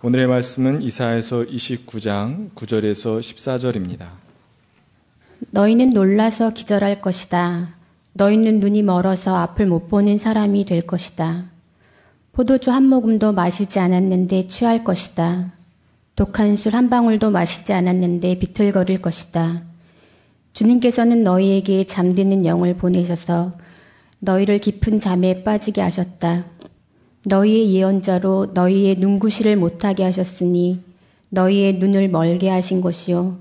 오늘의 말씀은 이사에서 29장 9절에서 14절입니다. 너희는 놀라서 기절할 것이다. 너희는 눈이 멀어서 앞을 못 보는 사람이 될 것이다. 포도주 한 모금도 마시지 않았는데 취할 것이다. 독한 술 한 방울도 마시지 않았는데 비틀거릴 것이다. 주님께서는 너희에게 잠드는 영을 보내셔서 너희를 깊은 잠에 빠지게 하셨다. 너희의 예언자로 너희의 눈구시를 못하게 하셨으니 너희의 눈을 멀게 하신 것이요.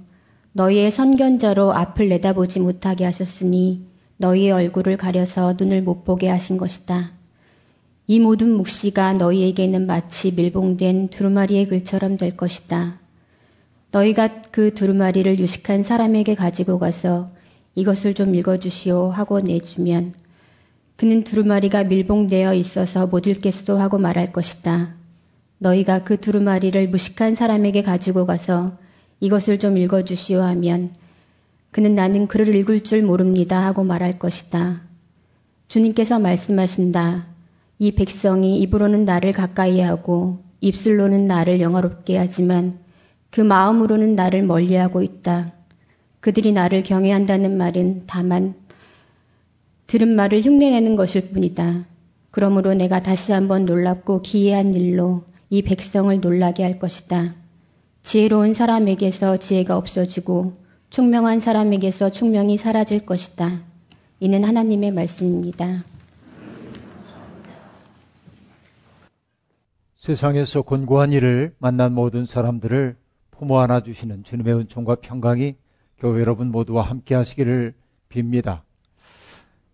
너희의 선견자로 앞을 내다보지 못하게 하셨으니 너희의 얼굴을 가려서 눈을 못 보게 하신 것이다. 이 모든 묵시가 너희에게는 마치 밀봉된 두루마리의 글처럼 될 것이다. 너희가 그 두루마리를 유식한 사람에게 가지고 가서 이것을 좀 읽어주시오 하고 내주면 그는 두루마리가 밀봉되어 있어서 못 읽겠소 하고 말할 것이다. 너희가 그 두루마리를 무식한 사람에게 가지고 가서 이것을 좀 읽어주시오 하면 그는 나는 글을 읽을 줄 모릅니다 하고 말할 것이다. 주님께서 말씀하신다. 이 백성이 입으로는 나를 가까이 하고 입술로는 나를 영화롭게 하지만 그 마음으로는 나를 멀리하고 있다. 그들이 나를 경외한다는 말은 다만 들은 말을 흉내내는 것일 뿐이다. 그러므로 내가 다시 한번 놀랍고 기이한 일로 이 백성을 놀라게 할 것이다. 지혜로운 사람에게서 지혜가 없어지고 총명한 사람에게서 총명이 사라질 것이다. 이는 하나님의 말씀입니다. 세상에서 곤고한 일을 만난 모든 사람들을 품어 안아 주시는 주님의 은총과 평강이 교회 여러분 모두와 함께 하시기를 빕니다.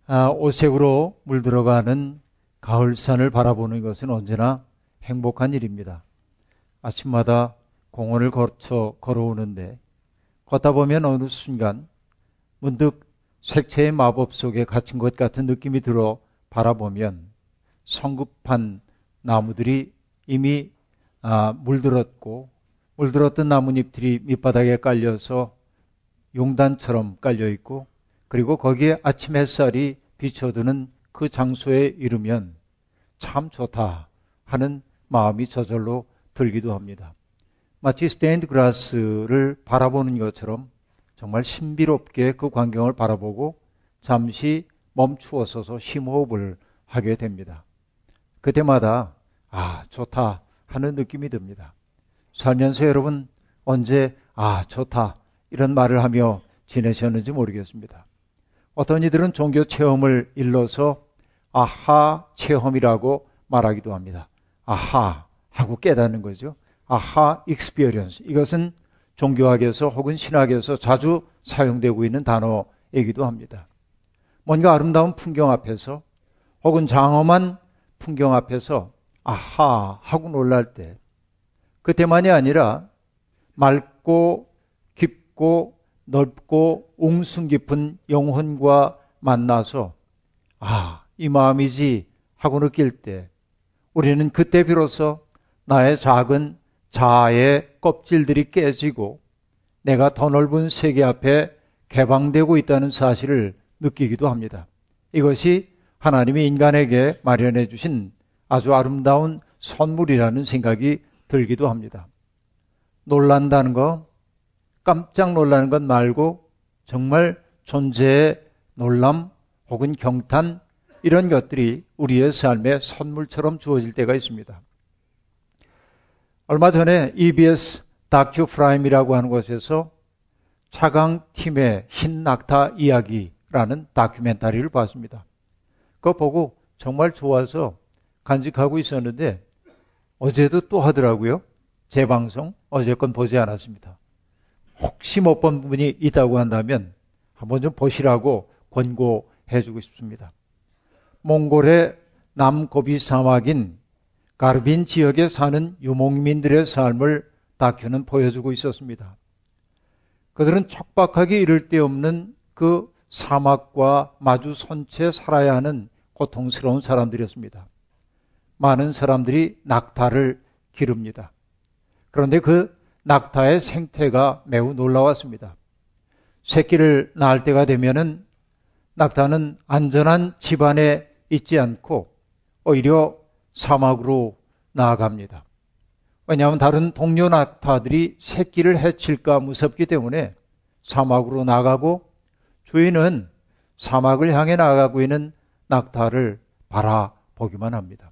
아, 오색으로 물들어가는 가을산을 바라보는 것은 언제나 행복한 일입니다. 아침마다 공원을 거쳐 걸어오는데 걷다 보면 어느 순간 문득 색채의 마법 속에 갇힌 것 같은 느낌이 들어 바라보면 성급한 나무들이 이미 아, 물들었고 물들었던 나뭇잎들이 밑바닥에 깔려서 용단처럼 깔려 있고 그리고 거기에 아침 햇살이 비춰드는 그 장소에 이르면 참 좋다 하는 마음이 저절로 들기도 합니다. 마치 스테인드 그라스를 바라보는 것처럼 정말 신비롭게 그 광경을 바라보고 잠시 멈추어 서서 심호흡을 하게 됩니다. 그때마다 아, 좋다 하는 느낌이 듭니다. 살면서 여러분 언제 아, 좋다 이런 말을 하며 지내셨는지 모르겠습니다. 어떤 이들은 종교 체험을 일러서 아하 체험이라고 말하기도 합니다. 아하 하고 깨닫는 거죠. Aha experience. 이것은 종교학에서 혹은 신학에서 자주 사용되고 있는 단어이기도 합니다. 뭔가 아름다운 풍경 앞에서 혹은 장엄한 풍경 앞에서 아하 하고 놀랄 때 그때만이 아니라 맑고 깊고 넓고 웅숭 깊은 영혼과 만나서 아, 이 마음이지 하고 느낄 때 우리는 그때 비로소 나의 작은 자아의 껍질들이 깨지고 내가 더 넓은 세계 앞에 개방되고 있다는 사실을 느끼기도 합니다. 이것이 하나님이 인간에게 마련해 주신 아주 아름다운 선물이라는 생각이 들기도 합니다. 놀란다는 거, 깜짝 놀라는 것 말고 정말 존재의 놀람 혹은 경탄 이런 것들이 우리의 삶에 선물처럼 주어질 때가 있습니다. 얼마 전에 EBS 다큐 프라임이라고 하는 곳에서 차강티메 흰 낙타 이야기라는 다큐멘터리를 봤습니다. 그거 보고 정말 좋아서 간직하고 있었는데 어제도 또 하더라고요. 재방송 어제 건 보지 않았습니다. 혹시 못 본 분이 있다고 한다면 한번 좀 보시라고 권고해 주고 싶습니다. 몽골의 남고비 사막인 가르빈 지역에 사는 유목민들의 삶을 다큐는 보여주고 있었습니다. 그들은 척박하게 이를 데 없는 그 사막과 마주 선채 살아야 하는 고통스러운 사람들이었습니다. 많은 사람들이 낙타를 기릅니다. 그런데 그 낙타의 생태가 매우 놀라웠습니다. 새끼를 낳을 때가 되면은 낙타는 안전한 집안에 있지 않고 오히려 사막으로 나아갑니다. 왜냐하면 다른 동료 낙타들이 새끼를 해칠까 무섭기 때문에 사막으로 나가고 주인은 사막을 향해 나가고 있는 낙타를 바라보기만 합니다.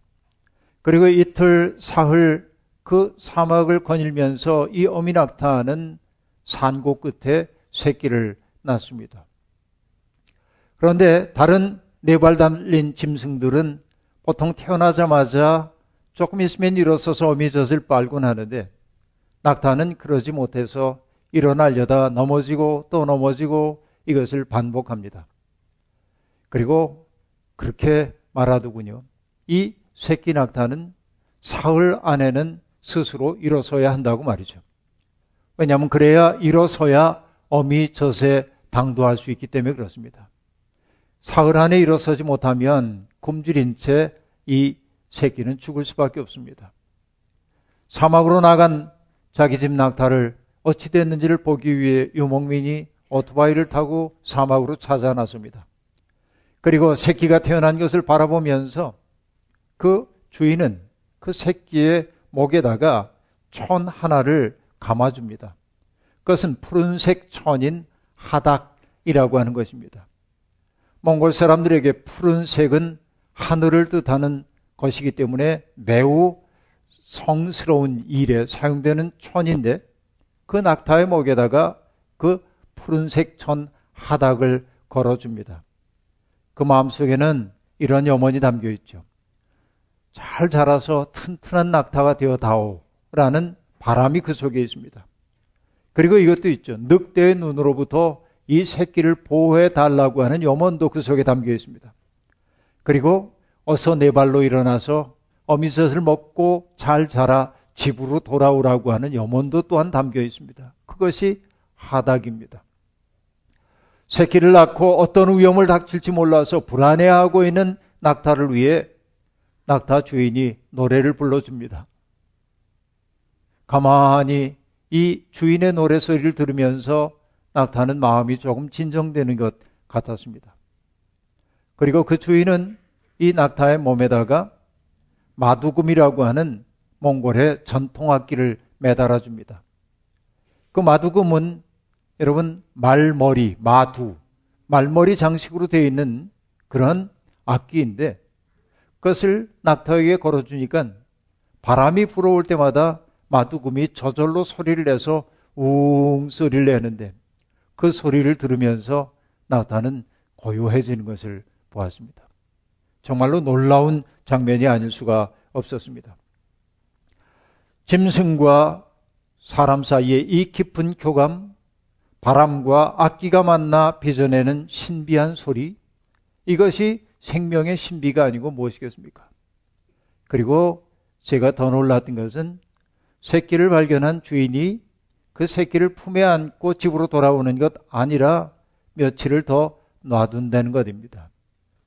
그리고 이틀 사흘 그 사막을 거닐면서 이 어미 낙타는 산고 끝에 새끼를 낳습니다. 그런데 다른 네 발 달린 짐승들은 보통 태어나자마자 조금 있으면 일어서서 어미젖을 빨곤 하는데 낙타는 그러지 못해서 일어나려다 넘어지고 또 넘어지고 이것을 반복합니다. 그리고 그렇게 말하더군요. 이 새끼 낙타는 사흘 안에는 스스로 일어서야 한다고 말이죠. 왜냐하면 그래야 일어서야 어미 젖에 당도할 수 있기 때문에 그렇습니다. 사흘 안에 일어서지 못하면 굶주린 채 이 새끼는 죽을 수밖에 없습니다. 사막으로 나간 자기 집 낙타를 어찌 됐는지를 보기 위해 유목민이 오토바이를 타고 사막으로 찾아 나섭니다. 그리고 새끼가 태어난 것을 바라보면서 그 주인은 그 새끼의 목에다가 천 하나를 감아줍니다. 그것은 푸른색 천인 하닥이라고 하는 것입니다. 몽골 사람들에게 푸른색은 하늘을 뜻하는 것이기 때문에 매우 성스러운 일에 사용되는 천인데 그 낙타의 목에다가 그 푸른색 천 하닥을 걸어줍니다. 그 마음속에는 이런 염원이 담겨 있죠. 잘 자라서 튼튼한 낙타가 되어 다오라는 바람이 그 속에 있습니다. 그리고 이것도 있죠. 늑대의 눈으로부터 이 새끼를 보호해 달라고 하는 염원도 그 속에 담겨 있습니다. 그리고 어서 네 발로 일어나서 어미젖을 먹고 잘 자라 집으로 돌아오라고 하는 염원도 또한 담겨 있습니다. 그것이 하닥입니다. 새끼를 낳고 어떤 위험을 닥칠지 몰라서 불안해하고 있는 낙타를 위해 낙타 주인이 노래를 불러줍니다. 가만히 이 주인의 노래 소리를 들으면서 낙타는 마음이 조금 진정되는 것 같았습니다. 그리고 그 주인은 이 낙타의 몸에다가 마두금이라고 하는 몽골의 전통악기를 매달아 줍니다. 그 마두금은 여러분 말머리, 마두, 말머리 장식으로 되어 있는 그런 악기인데 그것을 낙타에게 걸어주니까 바람이 불어올 때마다 마두금이 저절로 소리를 내서 웅 소리를 내는데 그 소리를 들으면서 낙타는 고요해지는 것을 보았습니다. 정말로 놀라운 장면이 아닐 수가 없었습니다. 짐승과 사람 사이에 이 깊은 교감, 바람과 악기가 만나 빚어내는 신비한 소리, 이것이 생명의 신비가 아니고 무엇이겠습니까? 그리고 제가 더 놀랐던 것은 새끼를 발견한 주인이 그 새끼를 품에 안고 집으로 돌아오는 것 아니라 며칠을 더 놔둔다는 것입니다.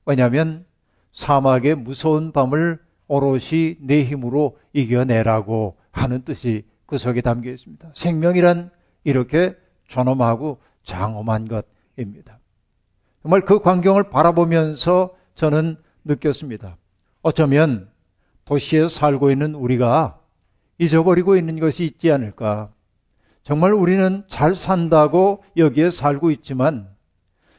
왜냐하면 사막의 무서운 밤을 오롯이 내 힘으로 이겨내라고 하는 뜻이 그 속에 담겨 있습니다. 생명이란 이렇게 존엄하고 장엄한 것입니다. 정말 그 광경을 바라보면서 저는 느꼈습니다. 어쩌면 도시에 살고 있는 우리가 잊어버리고 있는 것이 있지 않을까. 정말 우리는 잘 산다고 여기에 살고 있지만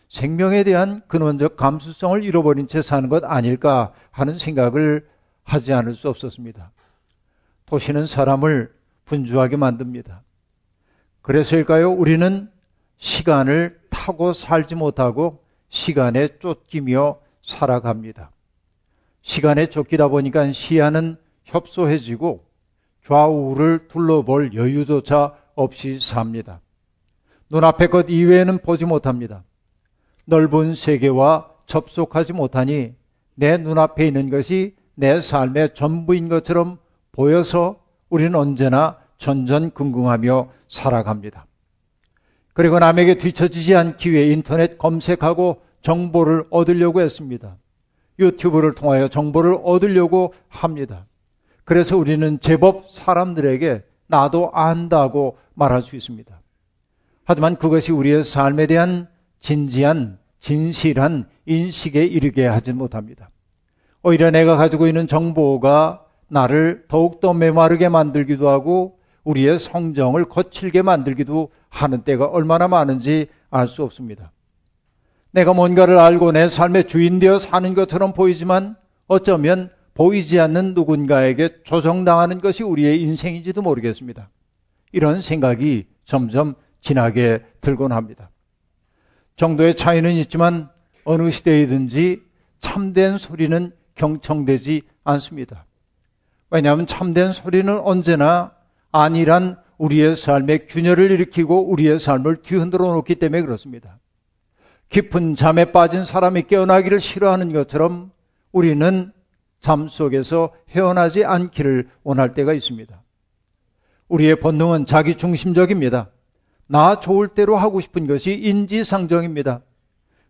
생명에 대한 근원적 감수성을 잃어버린 채 사는 것 아닐까 하는 생각을 하지 않을 수 없었습니다. 도시는 사람을 분주하게 만듭니다. 그래서일까요? 우리는 시간을 타고 살지 못하고 시간에 쫓기며 살아갑니다. 시간에 쫓기다 보니까 시야는 협소해지고 좌우를 둘러볼 여유조차 없이 삽니다. 눈앞의 것 이외에는 보지 못합니다. 넓은 세계와 접속하지 못하니 내 눈앞에 있는 것이 내 삶의 전부인 것처럼 보여서 우리는 언제나 전전긍긍하며 살아갑니다. 그리고 남에게 뒤처지지 않기 위해 인터넷 검색하고 정보를 얻으려고 했습니다. 유튜브를 통하여 정보를 얻으려고 합니다. 그래서 우리는 제법 사람들에게 나도 안다고 말할 수 있습니다. 하지만 그것이 우리의 삶에 대한 진지한, 진실한 인식에 이르게 하지 못합니다. 오히려 내가 가지고 있는 정보가 나를 더욱더 메마르게 만들기도 하고 우리의 성정을 거칠게 만들기도 하는 때가 얼마나 많은지 알 수 없습니다. 내가 뭔가를 알고 내 삶의 주인 되어 사는 것처럼 보이지만 어쩌면 보이지 않는 누군가에게 조정당하는 것이 우리의 인생인지도 모르겠습니다. 이런 생각이 점점 진하게 들곤 합니다. 정도의 차이는 있지만 어느 시대이든지 참된 소리는 경청되지 않습니다. 왜냐하면 참된 소리는 언제나 안일한 우리의 삶에 균열을 일으키고 우리의 삶을 뒤흔들어 놓기 때문에 그렇습니다. 깊은 잠에 빠진 사람이 깨어나기를 싫어하는 것처럼 우리는 잠 속에서 헤어나지 않기를 원할 때가 있습니다. 우리의 본능은 자기 중심적입니다. 나 좋을 대로 하고 싶은 것이 인지상정입니다.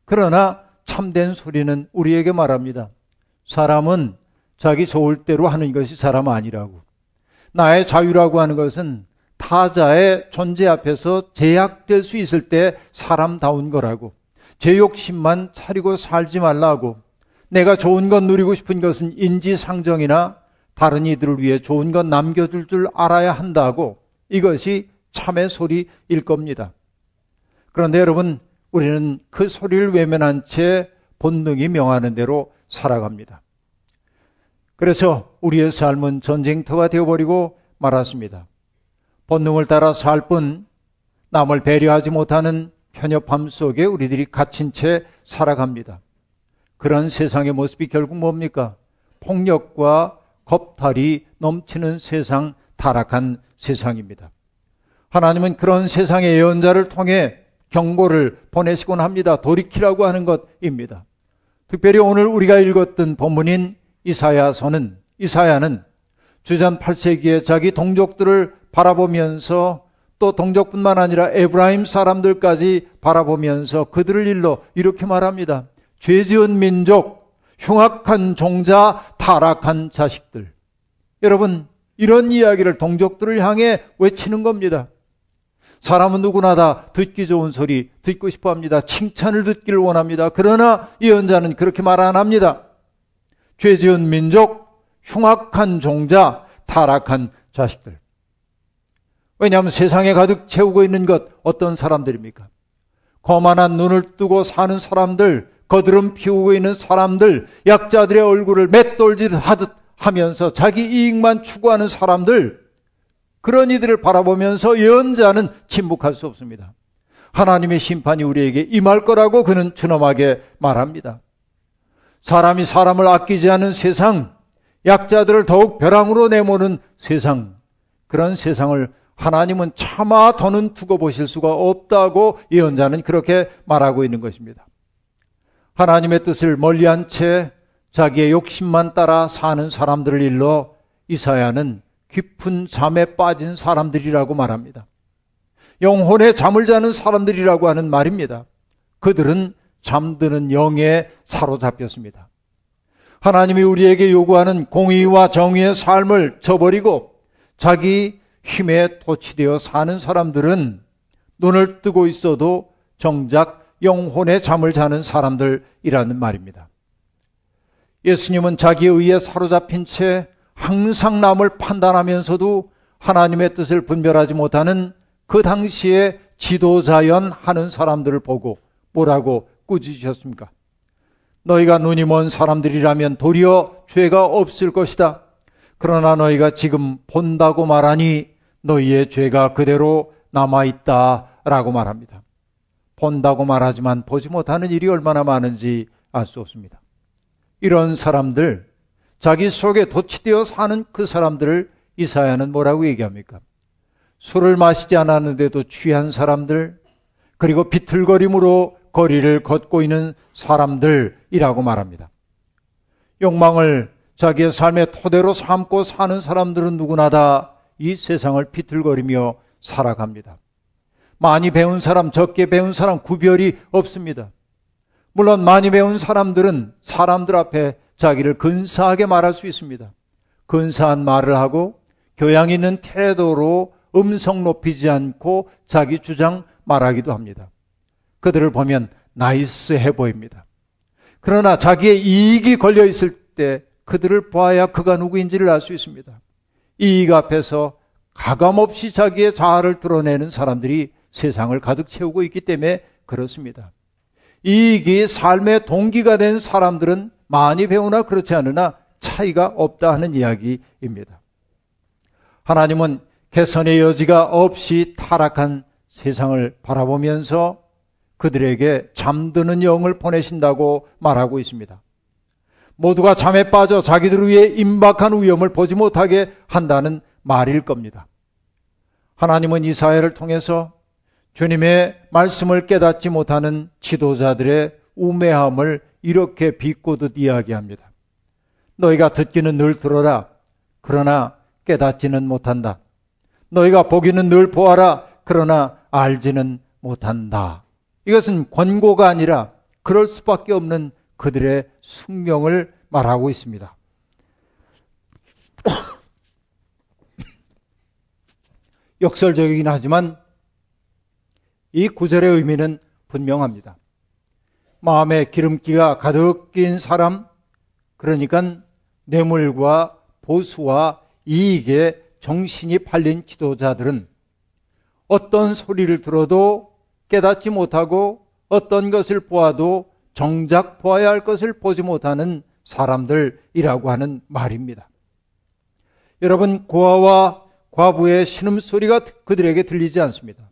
그러나 참된 소리는 우리에게 말합니다. 사람은 자기 좋을 대로 하는 것이 사람 아니라고. 나의 자유라고 하는 것은 타자의 존재 앞에서 제약될 수 있을 때 사람다운 거라고. 제 욕심만 차리고 살지 말라고. 내가 좋은 것 누리고 싶은 것은 인지상정이나 다른 이들을 위해 좋은 것 남겨둘 줄 알아야 한다고. 이것이 참의 소리일 겁니다. 그런데 여러분, 우리는 그 소리를 외면한 채 본능이 명하는 대로 살아갑니다. 그래서 우리의 삶은 전쟁터가 되어버리고 말았습니다. 본능을 따라 살 뿐 남을 배려하지 못하는 편협함 속에 우리들이 갇힌 채 살아갑니다. 그런 세상의 모습이 결국 뭡니까? 폭력과 겁탈이 넘치는 세상, 타락한 세상입니다. 하나님은 그런 세상의 예언자를 통해 경고를 보내시곤 합니다. 돌이키라고 하는 것입니다. 특별히 오늘 우리가 읽었던 본문인 이사야서는 이사야는 주전 8세기에 자기 동족들을 바라보면서 또 동족뿐만 아니라 에브라임 사람들까지 바라보면서 그들을 일러 이렇게 말합니다. 죄 지은 민족, 흉악한 종자, 타락한 자식들. 여러분, 이런 이야기를 동족들을 향해 외치는 겁니다. 사람은 누구나 다 듣기 좋은 소리 듣고 싶어 합니다. 칭찬을 듣기를 원합니다. 그러나 예언자는 그렇게 말 안 합니다. 죄 지은 민족, 흉악한 종자, 타락한 자식들. 왜냐하면 세상에 가득 채우고 있는 것 어떤 사람들입니까? 거만한 눈을 뜨고 사는 사람들, 거드름 피우고 있는 사람들, 약자들의 얼굴을 맷돌질 하듯 하면서 자기 이익만 추구하는 사람들, 그런 이들을 바라보면서 예언자는 침묵할 수 없습니다. 하나님의 심판이 우리에게 임할 거라고 그는 준엄하게 말합니다. 사람이 사람을 아끼지 않은 세상, 약자들을 더욱 벼랑으로 내모는 세상, 그런 세상을 하나님은 차마 더는 두고 보실 수가 없다고 예언자는 그렇게 말하고 있는 것입니다. 하나님의 뜻을 멀리한 채 자기의 욕심만 따라 사는 사람들을 일러 이사야는 깊은 잠에 빠진 사람들이라고 말합니다. 영혼의 잠을 자는 사람들이라고 하는 말입니다. 그들은 잠드는 영에 사로잡혔습니다. 하나님이 우리에게 요구하는 공의와 정의의 삶을 저버리고 자기 힘에 도취되어 사는 사람들은 눈을 뜨고 있어도 정작 영혼의 잠을 자는 사람들이라는 말입니다. 예수님은 자기의 의에 사로잡힌 채 항상 남을 판단하면서도 하나님의 뜻을 분별하지 못하는 그 당시에 지도자연 하는 사람들을 보고 뭐라고 꾸짖으셨습니까? 너희가 눈이 먼 사람들이라면 도리어 죄가 없을 것이다. 그러나 너희가 지금 본다고 말하니 너희의 죄가 그대로 남아있다. 라고 말합니다. 본다고 말하지만 보지 못하는 일이 얼마나 많은지 알 수 없습니다. 이런 사람들, 자기 속에 도취되어 사는 그 사람들을 이사야는 뭐라고 얘기합니까? 술을 마시지 않았는데도 취한 사람들, 그리고 비틀거림으로 거리를 걷고 있는 사람들이라고 말합니다. 욕망을 자기의 삶의 토대로 삼고 사는 사람들은 누구나 다 이 세상을 비틀거리며 살아갑니다. 많이 배운 사람, 적게 배운 사람 구별이 없습니다. 물론 많이 배운 사람들은 사람들 앞에 자기를 근사하게 말할 수 있습니다. 근사한 말을 하고 교양 있는 태도로 음성 높이지 않고 자기 주장 말하기도 합니다. 그들을 보면 나이스해 보입니다. 그러나 자기의 이익이 걸려 있을 때 그들을 보아야 그가 누구인지를 알 수 있습니다. 이익 앞에서 가감없이 자기의 자아를 드러내는 사람들이 세상을 가득 채우고 있기 때문에 그렇습니다. 이익이 삶의 동기가 된 사람들은 많이 배우나 그렇지 않으나 차이가 없다 하는 이야기입니다. 하나님은 개선의 여지가 없이 타락한 세상을 바라보면서 그들에게 잠드는 영을 보내신다고 말하고 있습니다. 모두가 잠에 빠져 자기들을 위해 임박한 위험을 보지 못하게 한다는 말일 겁니다. 하나님은 이 사회를 통해서 주님의 말씀을 깨닫지 못하는 지도자들의 우매함을 이렇게 비꼬듯 이야기합니다. 너희가 듣기는 늘 들어라. 그러나 깨닫지는 못한다. 너희가 보기는 늘 보아라. 그러나 알지는 못한다. 이것은 권고가 아니라 그럴 수밖에 없는 그들의 숙명을 말하고 있습니다. 역설적이긴 하지만 이 구절의 의미는 분명합니다. 마음에 기름기가 가득 낀 사람, 그러니까 뇌물과 보수와 이익에 정신이 팔린 지도자들은 어떤 소리를 들어도 깨닫지 못하고 어떤 것을 보아도 정작 보아야 할 것을 보지 못하는 사람들이라고 하는 말입니다. 여러분, 고아와 과부의 신음소리가 그들에게 들리지 않습니다.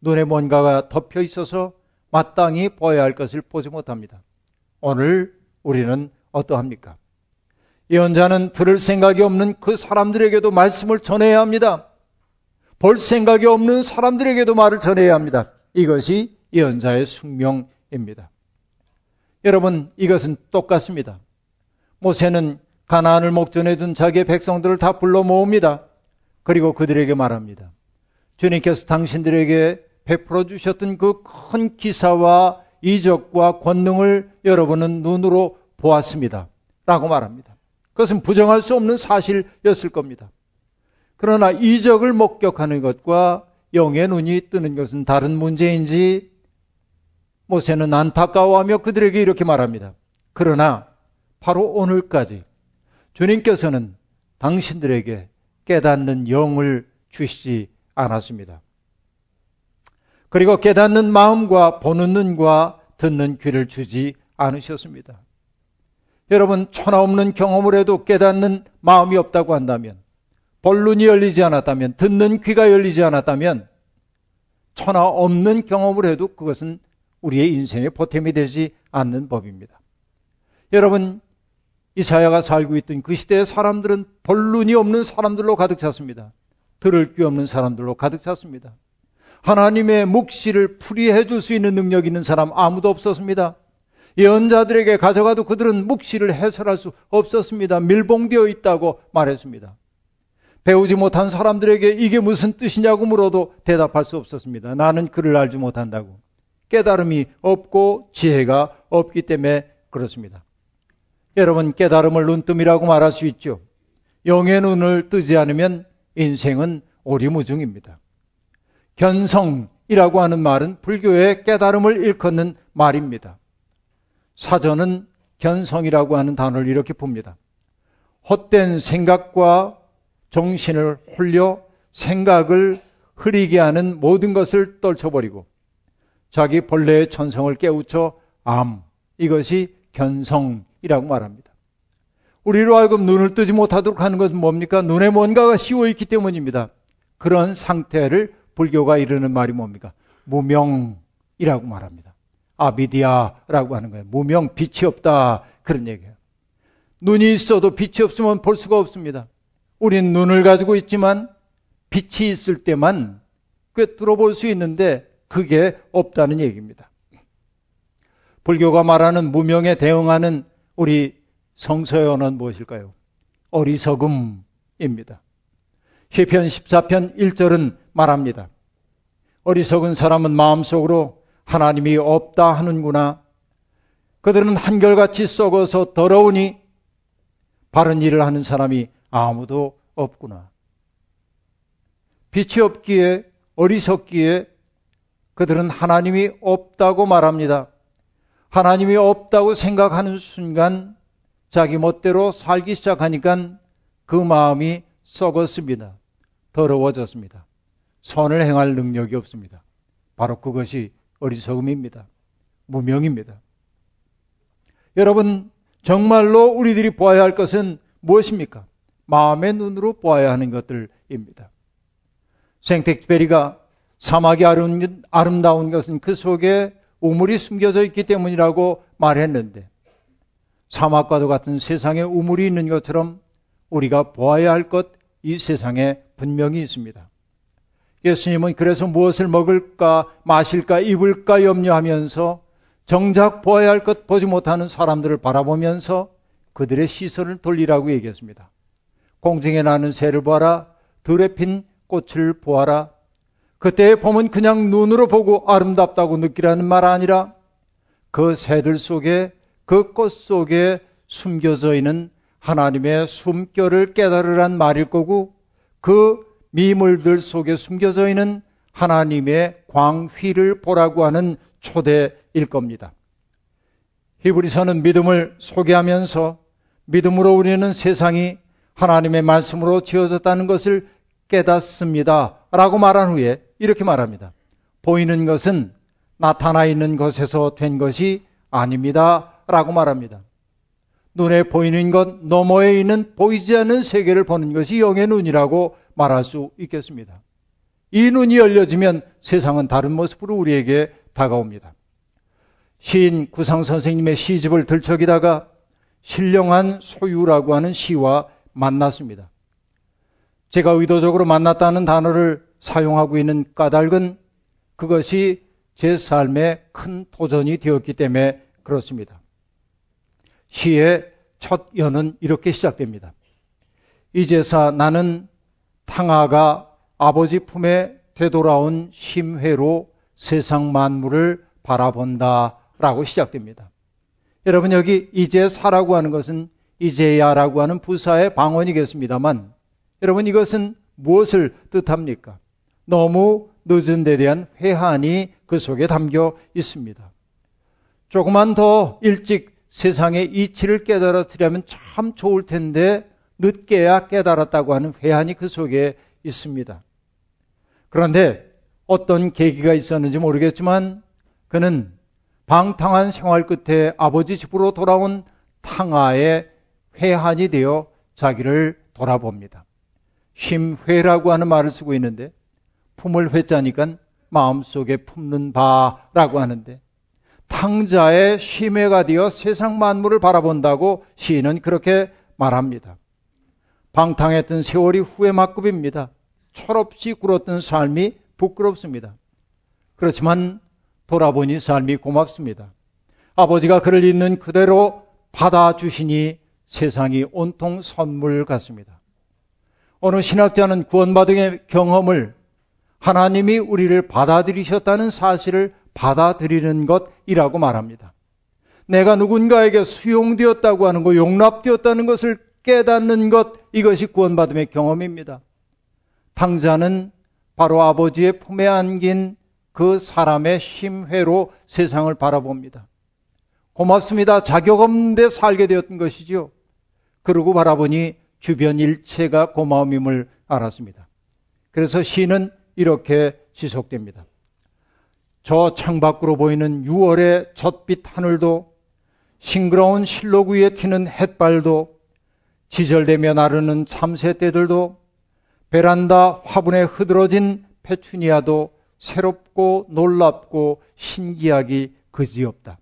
눈에 뭔가가 덮여 있어서 마땅히 보아야 할 것을 보지 못합니다. 오늘 우리는 어떠합니까? 예언자는 들을 생각이 없는 그 사람들에게도 말씀을 전해야 합니다. 볼 생각이 없는 사람들에게도 말을 전해야 합니다. 이것이 예언자의 숙명입니다. 여러분, 이것은 똑같습니다. 모세는 가나안을 목전에 둔 자기의 백성들을 다 불러 모읍니다. 그리고 그들에게 말합니다. 주님께서 당신들에게 베풀어 주셨던 그 큰 기사와 이적과 권능을 여러분은 눈으로 보았습니다. 라고 말합니다. 그것은 부정할 수 없는 사실이었을 겁니다. 그러나 이적을 목격하는 것과 영의 눈이 뜨는 것은 다른 문제인지 모세는 안타까워하며 그들에게 이렇게 말합니다. 그러나 바로 오늘까지 주님께서는 당신들에게 깨닫는 영을 주시지 않았습니다. 그리고 깨닫는 마음과 보는 눈과 듣는 귀를 주지 않으셨습니다. 여러분, 천하 없는 경험을 해도 깨닫는 마음이 없다고 한다면, 볼 눈이 열리지 않았다면, 듣는 귀가 열리지 않았다면, 천하 없는 경험을 해도 그것은 우리의 인생의 보탬이 되지 않는 법입니다. 여러분, 이사야가 살고 있던 그 시대의 사람들은 볼 눈이 없는 사람들로 가득 찼습니다. 들을 귀 없는 사람들로 가득 찼습니다. 하나님의 묵시를 풀이해 줄 수 있는 능력 있는 사람 아무도 없었습니다. 예언자들에게 가져가도 그들은 묵시를 해설할 수 없었습니다. 밀봉되어 있다고 말했습니다. 배우지 못한 사람들에게 이게 무슨 뜻이냐고 물어도 대답할 수 없었습니다. 나는 그를 알지 못한다고. 깨달음이 없고 지혜가 없기 때문에 그렇습니다. 여러분 깨달음을 눈뜸이라고 말할 수 있죠. 영의 눈을 뜨지 않으면 인생은 오리무중입니다. 견성이라고 하는 말은 불교의 깨달음을 일컫는 말입니다. 사전은 견성이라고 하는 단어를 이렇게 봅니다. 헛된 생각과 정신을 홀려 생각을 흐리게 하는 모든 것을 떨쳐버리고 자기 본래의 천성을 깨우쳐 암 이것이 견성이라고 말합니다. 우리로 하여금 눈을 뜨지 못하도록 하는 것은 뭡니까? 눈에 뭔가가 씌워 있기 때문입니다. 그런 상태를 불교가 이르는 말이 뭡니까? 무명이라고 말합니다. 아비디아라고 하는 거예요. 무명, 빛이 없다. 그런 얘기예요. 눈이 있어도 빛이 없으면 볼 수가 없습니다. 우린 눈을 가지고 있지만 빛이 있을 때만 꿰뚫어 볼 수 있는데 그게 없다는 얘기입니다. 불교가 말하는 무명에 대응하는 우리 언어는 무엇일까요? 어리석음입니다. 시편 14편 1절은 말합니다. 어리석은 사람은 마음속으로 하나님이 없다 하는구나. 그들은 한결같이 썩어서 더러우니 바른 일을 하는 사람이 아무도 없구나. 빛이 없기에 어리석기에 그들은 하나님이 없다고 말합니다. 하나님이 없다고 생각하는 순간 자기 멋대로 살기 시작하니까 그 마음이 썩었습니다. 더러워졌습니다. 선을 행할 능력이 없습니다. 바로 그것이 어리석음입니다. 무명입니다. 여러분, 정말로 우리들이 보아야 할 것은 무엇입니까? 마음의 눈으로 보아야 하는 것들입니다. 생텍베리가 사막이 아름다운 것은 그 속에 우물이 숨겨져 있기 때문이라고 말했는데 사막과도 같은 세상에 우물이 있는 것처럼 우리가 보아야 할 것 이 세상에 분명히 있습니다. 예수님은 그래서 무엇을 먹을까, 마실까, 입을까 염려하면서 정작 보아야 할 것 보지 못하는 사람들을 바라보면서 그들의 시선을 돌리라고 얘기했습니다. 공중에 나는 새를 보아라, 들에 핀 꽃을 보아라. 그때 보면 그냥 눈으로 보고 아름답다고 느끼라는 말 아니라 그 새들 속에 그 꽃 속에 숨겨져 있는 하나님의 숨결을 깨달으란 말일 거고 그 미물들 속에 숨겨져 있는 하나님의 광휘를 보라고 하는 초대일 겁니다. 히브리서는 믿음을 소개하면서 믿음으로 우리는 세상이 하나님의 말씀으로 지어졌다는 것을 깨닫습니다. 라고 말한 후에 이렇게 말합니다. 보이는 것은 나타나 있는 것에서 된 것이 아닙니다. 라고 말합니다. 눈에 보이는 것 너머에 있는 보이지 않는 세계를 보는 것이 영의 눈이라고 말할 수 있겠습니다. 이 눈이 열려지면 세상은 다른 모습으로 우리에게 다가옵니다. 시인 구상 선생님의 시집을 들척이다가 신령한 소유라고 하는 시와 만났습니다. 제가 의도적으로 만났다는 단어를 사용하고 있는 까닭은 그것이 제 삶의 큰 도전이 되었기 때문에 그렇습니다. 시의 첫 연은 이렇게 시작됩니다. 이제사 나는 탕아가 아버지 품에 되돌아온 심회로 세상 만물을 바라본다 라고 시작됩니다. 여러분 여기 이제사라고 하는 것은 이제야라고 하는 부사의 방언이겠습니다만 여러분 이것은 무엇을 뜻합니까? 너무 늦은 데 대한 회한이 그 속에 담겨 있습니다. 조금만 더 일찍 세상의 이치를 깨달았으려면 참 좋을 텐데 늦게야 깨달았다고 하는 회한이 그 속에 있습니다. 그런데 어떤 계기가 있었는지 모르겠지만 그는 방탕한 생활 끝에 아버지 집으로 돌아온 탕아의 회한이 되어 자기를 돌아봅니다. 쉼회라고 하는 말을 쓰고 있는데 품을 회자니까 마음속에 품는 바라고 하는데 탕자의 심해가 되어 세상 만물을 바라본다고 시인은 그렇게 말합니다. 방탕했던 세월이 후회 막급입니다. 철없이 굴었던 삶이 부끄럽습니다. 그렇지만 돌아보니 삶이 고맙습니다. 아버지가 그를 있는 그대로 받아주시니 세상이 온통 선물 같습니다. 어느 신학자는 구원받은 경험을 하나님이 우리를 받아들이셨다는 사실을 받아들이는 것이라고 말합니다. 내가 누군가에게 수용되었다고 하는 것, 용납되었다는 것을 깨닫는 것, 이것이 구원받음의 경험입니다. 탕자는 바로 아버지의 품에 안긴 그 사람의 심회로 세상을 바라봅니다. 고맙습니다. 자격 없는데 살게 되었던 것이지요. 그러고 바라보니 주변 일체가 고마움임을 알았습니다. 그래서 시는 이렇게 지속됩니다. 저 창밖으로 보이는 6월의 젖빛 하늘도 싱그러운 실록 위에 튀는 햇발도 지절되며 나르는 참새떼들도 베란다 화분에 흐드러진 페추니아도 새롭고 놀랍고 신기하기 그지없다.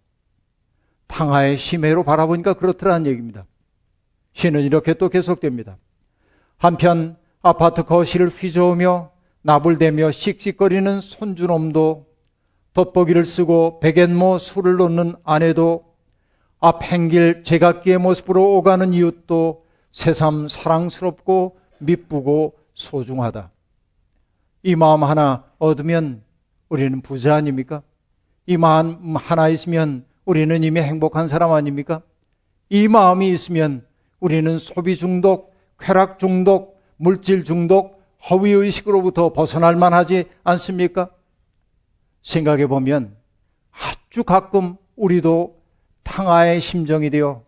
탕하의 심해로 바라보니까 그렇더라는 얘기입니다. 시는 이렇게 또 계속됩니다. 한편 아파트 거실을 휘저으며 나불대며 씩씩거리는 손주놈도 돋보기를 쓰고 백엔모 술을 놓는 아내도 앞 행길 제각기의 모습으로 오가는 이웃도 새삼 사랑스럽고 미쁘고 소중하다. 이 마음 하나 얻으면 우리는 부자 아닙니까? 이 마음 하나 있으면 우리는 이미 행복한 사람 아닙니까? 이 마음이 있으면 우리는 소비 중독, 쾌락 중독, 물질 중독, 허위 의식으로부터 벗어날 만하지 않습니까? 생각해 보면 아주 가끔 우리도 탕아의 심정이 되어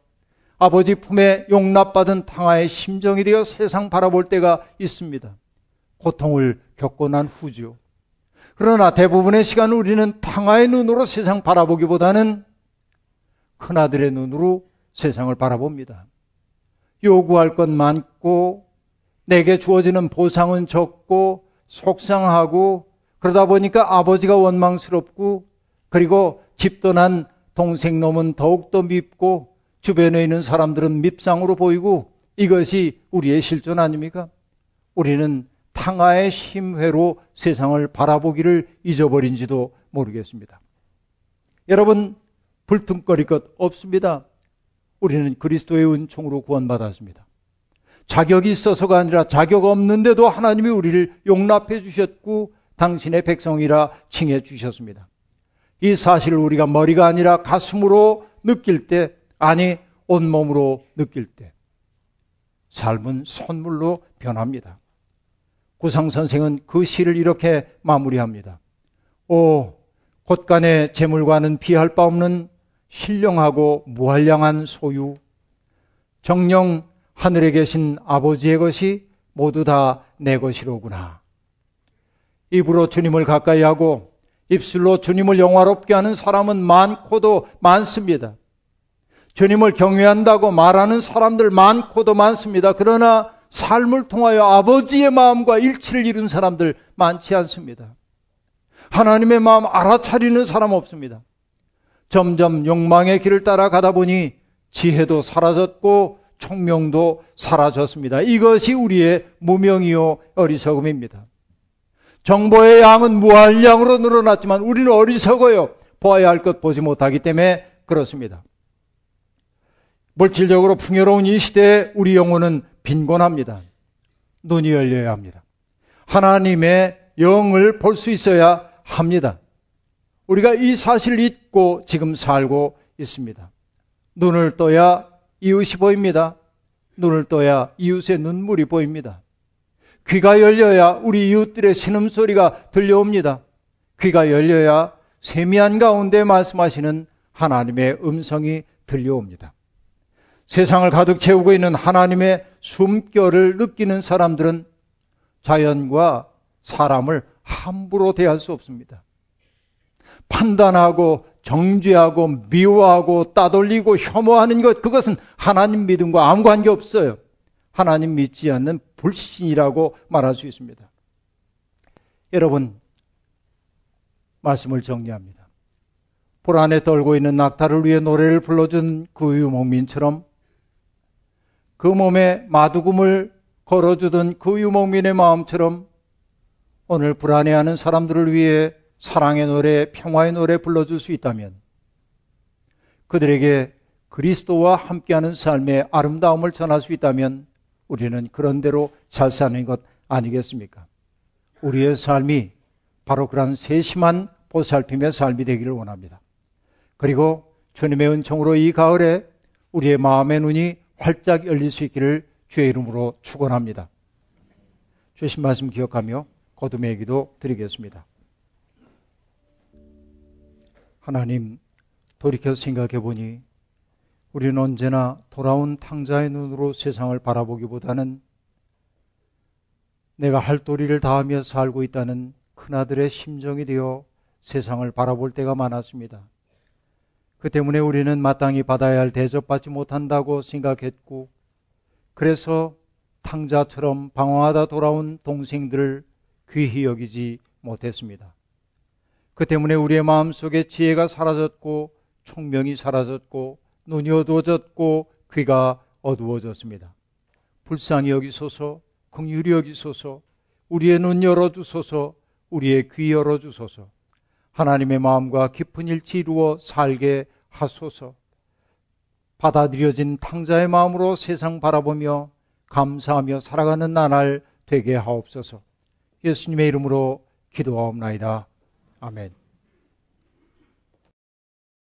아버지 품에 용납받은 탕아의 심정이 되어 세상 바라볼 때가 있습니다. 고통을 겪고 난 후죠. 그러나 대부분의 시간 우리는 탕아의 눈으로 세상 바라보기보다는 큰아들의 눈으로 세상을 바라봅니다. 요구할 것 많고 내게 주어지는 보상은 적고 속상하고 그러다 보니까 아버지가 원망스럽고 그리고 집 떠난 동생 놈은 더욱더 밉고 주변에 있는 사람들은 밉상으로 보이고 이것이 우리의 실존 아닙니까? 우리는 탕아의 심회로 세상을 바라보기를 잊어버린지도 모르겠습니다. 여러분, 불퉁거릴 것 없습니다. 우리는 그리스도의 은총으로 구원받았습니다. 자격이 있어서가 아니라 자격 없는데도 하나님이 우리를 용납해 주셨고 당신의 백성이라 칭해 주셨습니다. 이 사실을 우리가 머리가 아니라 가슴으로 느낄 때, 아니, 온몸으로 느낄 때, 삶은 선물로 변합니다. 구상 선생은 그 시를 이렇게 마무리합니다. 오, 곳간의 재물과는 비할 바 없는 신령하고 무한량한 소유, 정령 하늘에 계신 아버지의 것이 모두 다 내 것이로구나. 입으로 주님을 가까이 하고 입술로 주님을 영화롭게 하는 사람은 많고도 많습니다. 주님을 경외한다고 말하는 사람들 많고도 많습니다. 그러나 삶을 통하여 아버지의 마음과 일치를 이룬 사람들 많지 않습니다. 하나님의 마음 알아차리는 사람 없습니다. 점점 욕망의 길을 따라가다 보니 지혜도 사라졌고 총명도 사라졌습니다. 이것이 우리의 무명이요 어리석음입니다. 정보의 양은 무한량으로 늘어났지만 우리는 어리석어요. 보아야 할 것 보지 못하기 때문에 그렇습니다. 물질적으로 풍요로운 이 시대에 우리 영혼은 빈곤합니다. 눈이 열려야 합니다. 하나님의 영을 볼 수 있어야 합니다. 우리가 이 사실을 잊고 지금 살고 있습니다. 눈을 떠야 이웃이 보입니다. 눈을 떠야 이웃의 눈물이 보입니다. 귀가 열려야 우리 이웃들의 신음소리가 들려옵니다. 귀가 열려야 세미한 가운데 말씀하시는 하나님의 음성이 들려옵니다. 세상을 가득 채우고 있는 하나님의 숨결을 느끼는 사람들은 자연과 사람을 함부로 대할 수 없습니다. 판단하고 정죄하고 미워하고 따돌리고 혐오하는 것 그것은 하나님 믿음과 아무 관계 없어요. 하나님 믿지 않는 불신이라고 말할 수 있습니다. 여러분 말씀을 정리합니다. 불안에 떨고 있는 낙타를 위해 노래를 불러준 그 유목민처럼 그 몸에 마두금을 걸어주던 그 유목민의 마음처럼 오늘 불안해하는 사람들을 위해 사랑의 노래, 평화의 노래 불러줄 수 있다면 그들에게 그리스도와 함께하는 삶의 아름다움을 전할 수 있다면 우리는 그런 대로 잘 사는 것 아니겠습니까? 우리의 삶이 바로 그런 세심한 보살핌의 삶이 되기를 원합니다. 그리고 주님의 은총으로 이 가을에 우리의 마음의 눈이 활짝 열릴 수 있기를 주의 이름으로 축원합니다. 주신 말씀 기억하며 거듭의 기도 드리겠습니다. 하나님 돌이켜 생각해 보니 우리는 언제나 돌아온 탕자의 눈으로 세상을 바라보기보다는 내가 할 도리를 다하며 살고 있다는 큰아들의 심정이 되어 세상을 바라볼 때가 많았습니다. 그 때문에 우리는 마땅히 받아야 할 대접받지 못한다고 생각했고, 그래서 탕자처럼 방황하다 돌아온 동생들을 귀히 여기지 못했습니다. 그 때문에 우리의 마음 속에 지혜가 사라졌고, 총명이 사라졌고, 눈이 어두워졌고, 귀가 어두워졌습니다. 불쌍히 여기소서, 긍휼히 여기소서, 우리의 눈 열어주소서, 우리의 귀 열어주소서, 하나님의 마음과 깊은 일치 이루어 살게 하소서. 받아들여진 탕자의 마음으로 세상 바라보며 감사하며 살아가는 나날 되게 하옵소서. 예수님의 이름으로 기도하옵나이다. 아멘.